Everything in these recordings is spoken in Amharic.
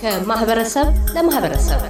ከማህበረሰብ ለማህበረሰብ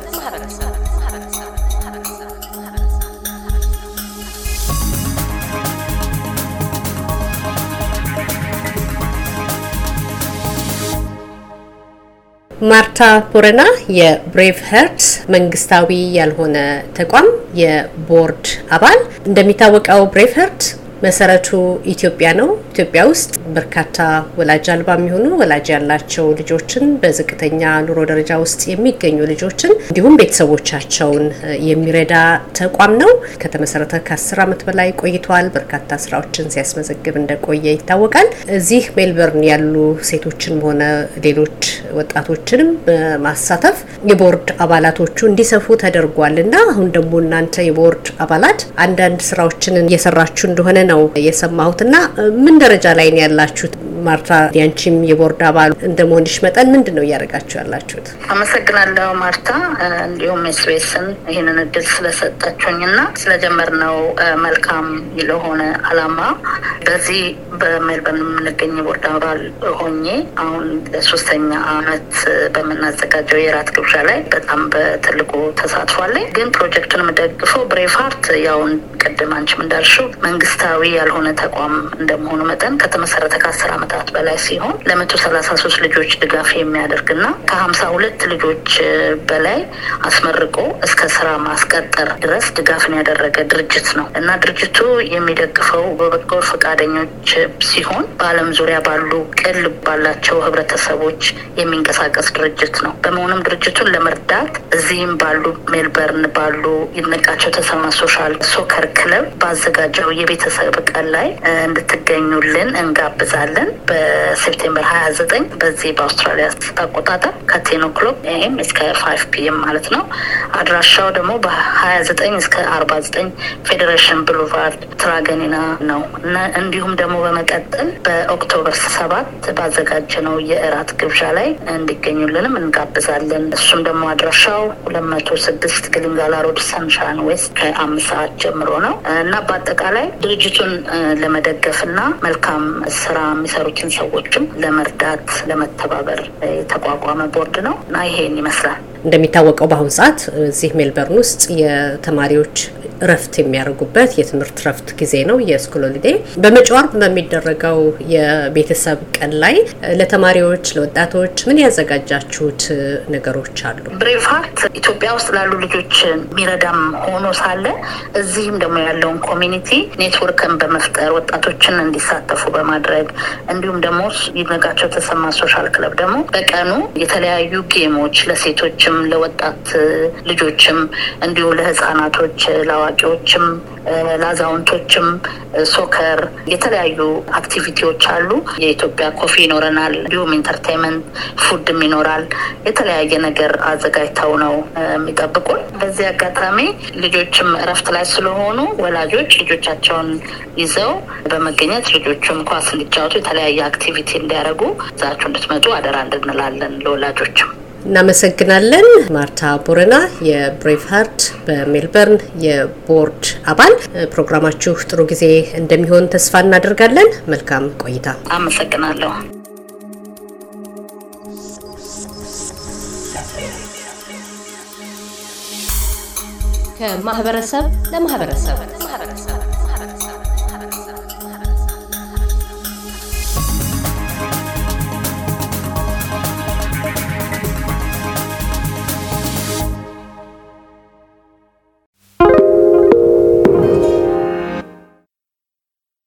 ማርታ ቦረና የ Brave Hearts መንግስታዊ ያልሆነ ተቋም የቦርድ አባል። እንደሚታወቀው Brave Hearts መሰረቱ ኢትዮጵያ ነው። ኢትዮጵያ ውስጥ በርካታ ወላጅ አልባ የሚሆኑ ወላጅ ያላቸው ልጆችን በዝቅተኛ ኑሮ ደረጃ ውስጥ የሚገኙ ልጆችን እንዲሁም ቤተሰቦቻቸውን የሚረዳ ተቋም ነው። ከተመሰረተ ከአስር ዓመት በላይ ቆይቷል። በርካታ ስራዎችን ሲያስመዘግብ እንደቆየ ይታወቃል። እዚህ ሜልበርን ያሉ ሴቶችንም ሆነ ሌሎች ወጣቶችንም በማሳተፍ የቦርድ አባላቶቹ እንዲሰፉ ተደርጓል እና አሁን ደግሞ እናንተ የቦርድ አባላት አንዳንድ ስራዎችን እየሰራችሁ እንደሆነ ነው የሰማሁት እና ምን ደረጃ ላይ ነው ያላችሁት? ማርታ ያንቺም የቦርድ አባል እንደመሆንሽ መጠን ምንድን ነው እያደረጋችሁ ያላችሁት? አመሰግናለሁ ማርታ፣ እንዲሁም ኤስቢኤስን ይህንን እድል ስለሰጣችሁኝ ስለጀመርነው መልካም ለሆነ አላማ በዚህ በሜልበርን የምንገኝ የቦርድ አባል ሆኜ አሁን ለሶስተኛ አመት በምናዘጋጀው የራት ግብዣ ላይ በጣም በትልቁ ተሳትፏለኝ። ግን ፕሮጀክቱን የምደግፈው Brave Heart ያውን ቅድም አንቺም እንዳልሽው መንግስታዊ ያልሆነ ተቋም እንደመሆኑ መጠን ከተመሰረተ ከአስር ዓመታት በላይ ሲሆን ለመቶ ሰላሳ ሶስት ልጆች ድጋፍ የሚያደርግና ከሀምሳ ሁለት ልጆች በላይ አስመርቆ እስከ ስራ ማስቀጠር ድረስ ድጋፍን ያደረገ ድርጅት ነው እና ድርጅቱ የሚደግፈው በበጎ ፈቃደኞች ሲሆን በዓለም ዙሪያ ባሉ ቅን ልብ ባላቸው ህብረተሰቦች የሚንቀሳቀስ ድርጅት ነው። በመሆኑም ድርጅቱን ለመርዳት እዚህም ባሉ ሜልበርን ባሉ ይድነቃቸው ተሰማ social soccer club ባዘጋጀው የቤተሰብ ቀን ላይ እንድትገኙልን እንጋብዛለን። በ September ሀያ ዘጠኝ በዚህ በአውስትራሊያ አቆጣጠር ከ ten o'clock AM እስከ five PM ማለት ነው። አድራሻው ደግሞ በሀያ ዘጠኝ እስከ አርባ ዘጠኝ Federation Boulevard ትሩጋኒና ነው እና እንዲሁም ደግሞ በመቀጠል በ October ሰባት ባዘጋጀነው የእራት ግብዣ ላይ እንዲገኙልንም እንጋብዛለን። እሱም ደግሞ አድራሻው ሁለት መቶ ስድስት Glengala Road Sunshine West ከአምስት ሰዓት ጀምሮ ነው እና በአጠቃላይ ድርጅቱን ለመደገፍ እና መልካም ስራ የሚሰሩትን ሰዎችም ለመርዳት ለመተባበር የተቋቋመ ቦርድ ነው እና ይሄን ይመስላል። እንደሚታወቀው በአሁኑ ሰዓት እዚህ ሜልበርን ውስጥ የተማሪዎች እረፍት የሚያደርጉበት የትምህርት እረፍት ጊዜ ነው፣ የ school holiday። በመጪው አርብ በሚደረገው የቤተሰብ ቀን ላይ ለተማሪዎች ለወጣቶች ምን ያዘጋጃችሁት ነገሮች አሉ? Brave Heart ኢትዮጵያ ውስጥ ላሉ ልጆች የሚረዳም ሆኖ ሳለ እዚህም ደግሞ ያለውን community network ን በመፍጠር ወጣቶችን እንዲሳተፉ በማድረግ እንዲሁም ደግሞ ይድነቃቸው ተሰማ social club ደግሞ በቀኑ የተለያዩ game ኦች ለሴቶችም ለወጣት ልጆችም እንዲሁም ለህፃናቶች ለአዋቂዎችም ለአዛውንቶችም soccer የተለያዩ activity ዎች አሉ። የኢትዮጵያ coffee ይኖረናል። እንዲሁም entertainment food ም ይኖራል። የተለያየ ነገር አዘጋጅተው ነው የሚጠብቁን። በዚህ አጋጣሚ ልጆችም እረፍት ላይ ስለሆኑ ወላጆች ልጆቻቸውን ይዘው በመገኘት ልጆቹም ኳስ እንዲጫወቱ የተለያየ activity እንዲያደርጉ እዛችሁ እንድትመጡ አደራ እንላለን ለወላጆችም። እናመሰግናለን። ማርታ ቦረና የብሬቭ ሃርት በሜልበርን የቦርድ አባል። ፕሮግራማችሁ ጥሩ ጊዜ እንደሚሆን ተስፋ እናደርጋለን። መልካም ቆይታ። አመሰግናለሁ። ከማህበረሰብ ለማህበረሰብ